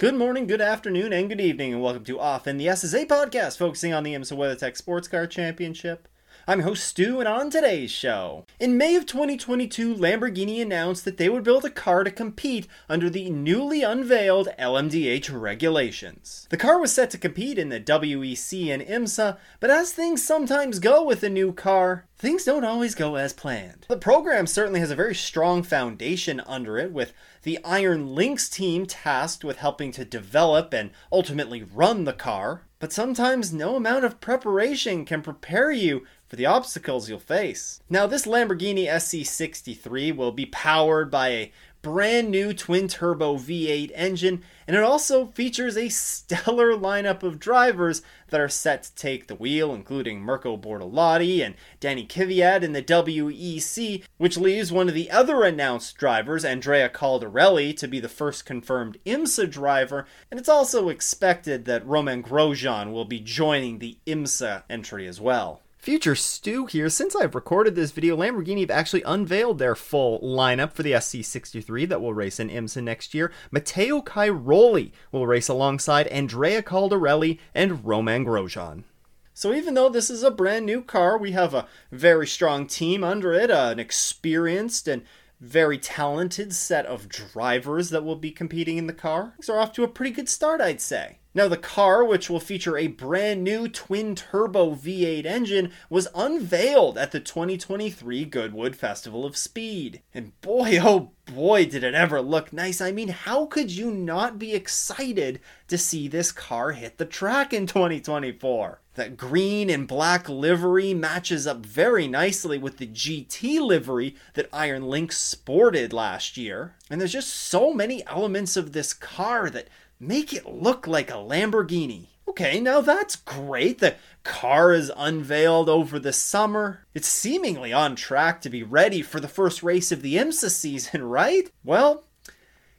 Good morning, good afternoon, and good evening, and welcome to Off in the Esses podcast, focusing on the IMSA WeatherTech Sports Car Championship. I'm host Stu, and on today's show, in May of 2022, Lamborghini announced that they would build a car to compete under the newly unveiled LMDH regulations. The car was set to compete in the WEC and IMSA, but as things sometimes go with a new car, things don't always go as planned. The program certainly has a very strong foundation under it, with the Iron Lynx team tasked with helping to develop and ultimately run the car. But sometimes no amount of preparation can prepare you for the obstacles you'll face. Now, this Lamborghini SC63 will be powered by a brand new twin turbo V8 engine, and it also features a stellar lineup of drivers that are set to take the wheel, including Mirko Bortolotti and Danny Kvyat in the WEC, which leaves one of the other announced drivers, Andrea Caldarelli, to be the first confirmed IMSA driver, and it's also expected that Romain Grosjean will be joining the IMSA entry as well. Future Stu here. Since I've recorded this video, Lamborghini have actually unveiled their full lineup for the SC63 that will race in IMSA next year. Matteo Cairoli will race alongside Andrea Caldarelli and Romain Grosjean. So even though this is a brand new car, we have a very strong team under it, uh, an experienced and very talented set of drivers that will be competing in the car. So we're off to a pretty good start, I'd say. Now, the car, which will feature a brand new twin turbo V8 engine, was unveiled at the 2023 Goodwood Festival of Speed. And boy, oh boy, did it ever look nice. I mean, how could you not be excited to see this car hit the track in 2024? That green and black livery matches up very nicely with the GT livery that Iron Lynx sported last year. And there's just so many elements of this car that make it look like a Lamborghini. Okay, now that's great. The car is unveiled over the summer. It's seemingly on track to be ready for the first race of the IMSA season, right? Well,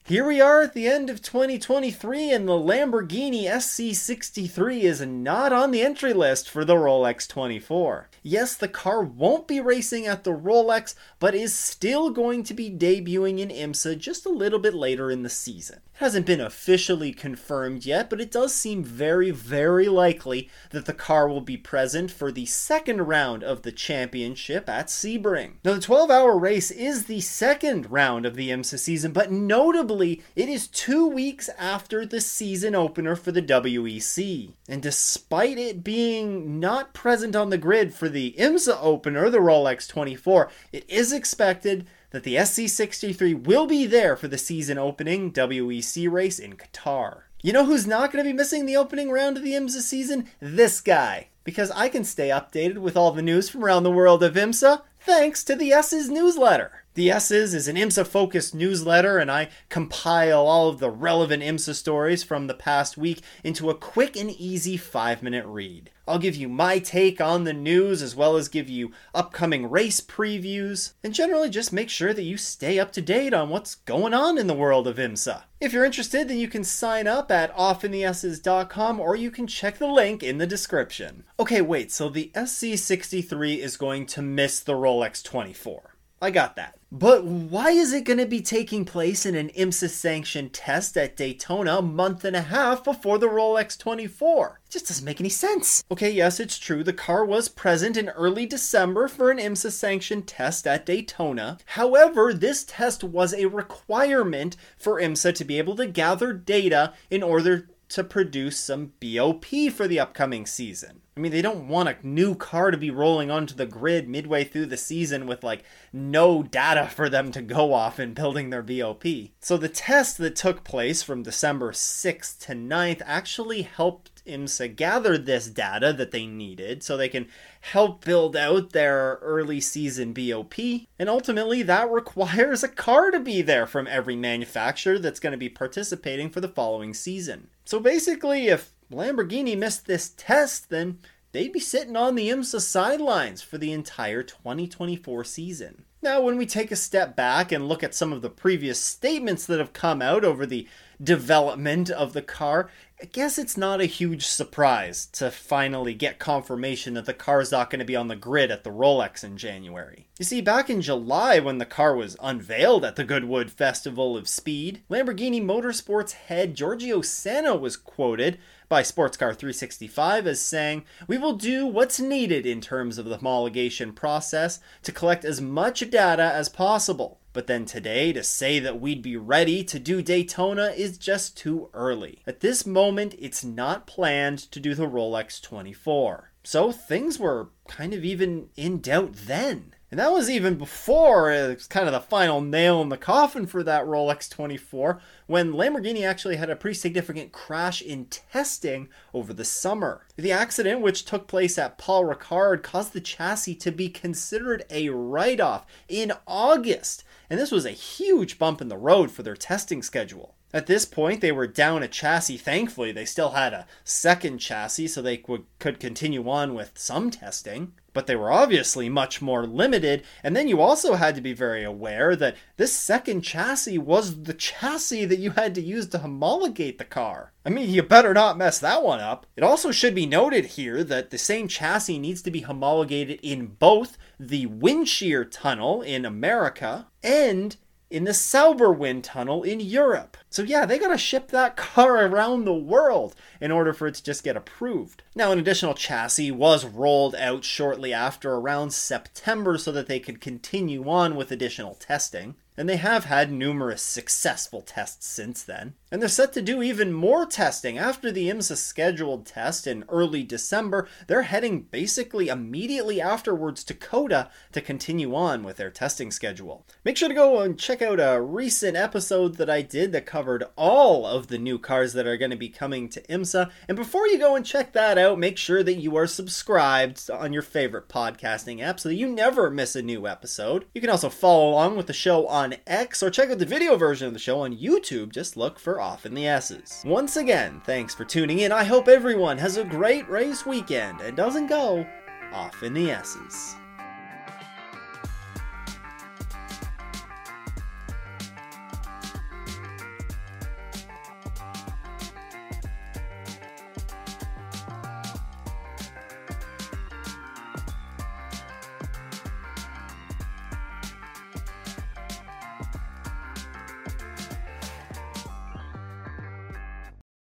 here we are at the end of 2023, and the Lamborghini SC63 is not on the entry list for the Rolex 24. Yes, the car won't be racing at the Rolex, but is still going to be debuting in IMSA just a little bit later in the season. Hasn't been officially confirmed yet, but it does seem very, very likely that the car will be present for the second round of the championship at Sebring. Now, the 12 hour race is the second round of the IMSA season, but notably, it is two weeks after the season opener for the WEC. And despite it being not present on the grid for the IMSA opener, the Rolex 24, it is expected that the SC63 will be there for the season opening WEC race in Qatar. You know who's not going to be missing the opening round of the IMSA season? This guy. Because I can stay updated with all the news from around the world of IMSA thanks to the Esses newsletter. The Esses is an IMSA focused newsletter, and I compile all of the relevant IMSA stories from the past week into a quick and easy five minute read. I'll give you my take on the news as well as give you upcoming race previews, and generally just make sure that you stay up to date on what's going on in the world of IMSA. If you're interested, then you can sign up at offintheesses.com or you can check the link in the description. Okay, wait, so the SC63 is going to miss the Rolex 24. I got that. But why is it going to be taking place in an IMSA sanctioned test at Daytona a month and a half before the Rolex 24? It just doesn't make any sense. Okay, yes, it's true. The car was present in early December for an IMSA sanctioned test at Daytona. However, this test was a requirement for IMSA to be able to gather data in order to produce some BOP for the upcoming season. I mean, they don't want a new car to be rolling onto the grid midway through the season with like no data for them to go off in building their BOP. So the test that took place from December 6th to 9th actually helped IMSA gather this data that they needed so they can help build out their early season BOP. And ultimately, that requires a car to be there from every manufacturer that's going to be participating for the following season. So basically, if Lamborghini missed this test, then they'd be sitting on the IMSA sidelines for the entire 2024 season. Now, when we take a step back and look at some of the previous statements that have come out over the development of the car, I guess it's not a huge surprise to finally get confirmation that the car's not going to be on the grid at the Rolex in January. You see, back in July, when the car was unveiled at the Goodwood Festival of Speed, Lamborghini Motorsports head Giorgio Sanna was quoted by Sportscar365 as saying, We will do what's needed in terms of the homologation process to collect as much data as possible. But then today, to say that we'd be ready to do Daytona is just too early. At this moment, it's not planned to do the Rolex 24. So things were kind of even in doubt then. And that was even before uh, it's kind of the final nail in the coffin for that Rolex 24 when Lamborghini actually had a pretty significant crash in testing over the summer. The accident, which took place at Paul Ricard, caused the chassis to be considered a write off in August. And this was a huge bump in the road for their testing schedule. At this point, they were down a chassis. Thankfully, they still had a second chassis so they could, could continue on with some testing. But they were obviously much more limited. And then you also had to be very aware that this second chassis was the chassis that you had to use to homologate the car. I mean, you better not mess that one up. It also should be noted here that the same chassis needs to be homologated in both the Windshear tunnel in America and in the Sauber wind tunnel in Europe. So yeah, they gotta ship that car around the world in order for it to just get approved. Now, an additional chassis was rolled out shortly after around September so that they could continue on with additional testing and they have had numerous successful tests since then. And they're set to do even more testing. After the IMSA scheduled test in early December, they're heading basically immediately afterwards to COTA to continue on with their testing schedule. Make sure to go and check out a recent episode that I did that covered all of the new cars that are going to be coming to IMSA. And before you go and check that out, make sure that you are subscribed on your favorite podcasting app so that you never miss a new episode. You can also follow along with the show on on X or check out the video version of the show on YouTube. Just look for Off in the Esses. Once again, thanks for tuning in. I hope everyone has a great race weekend and doesn't go off in the S's.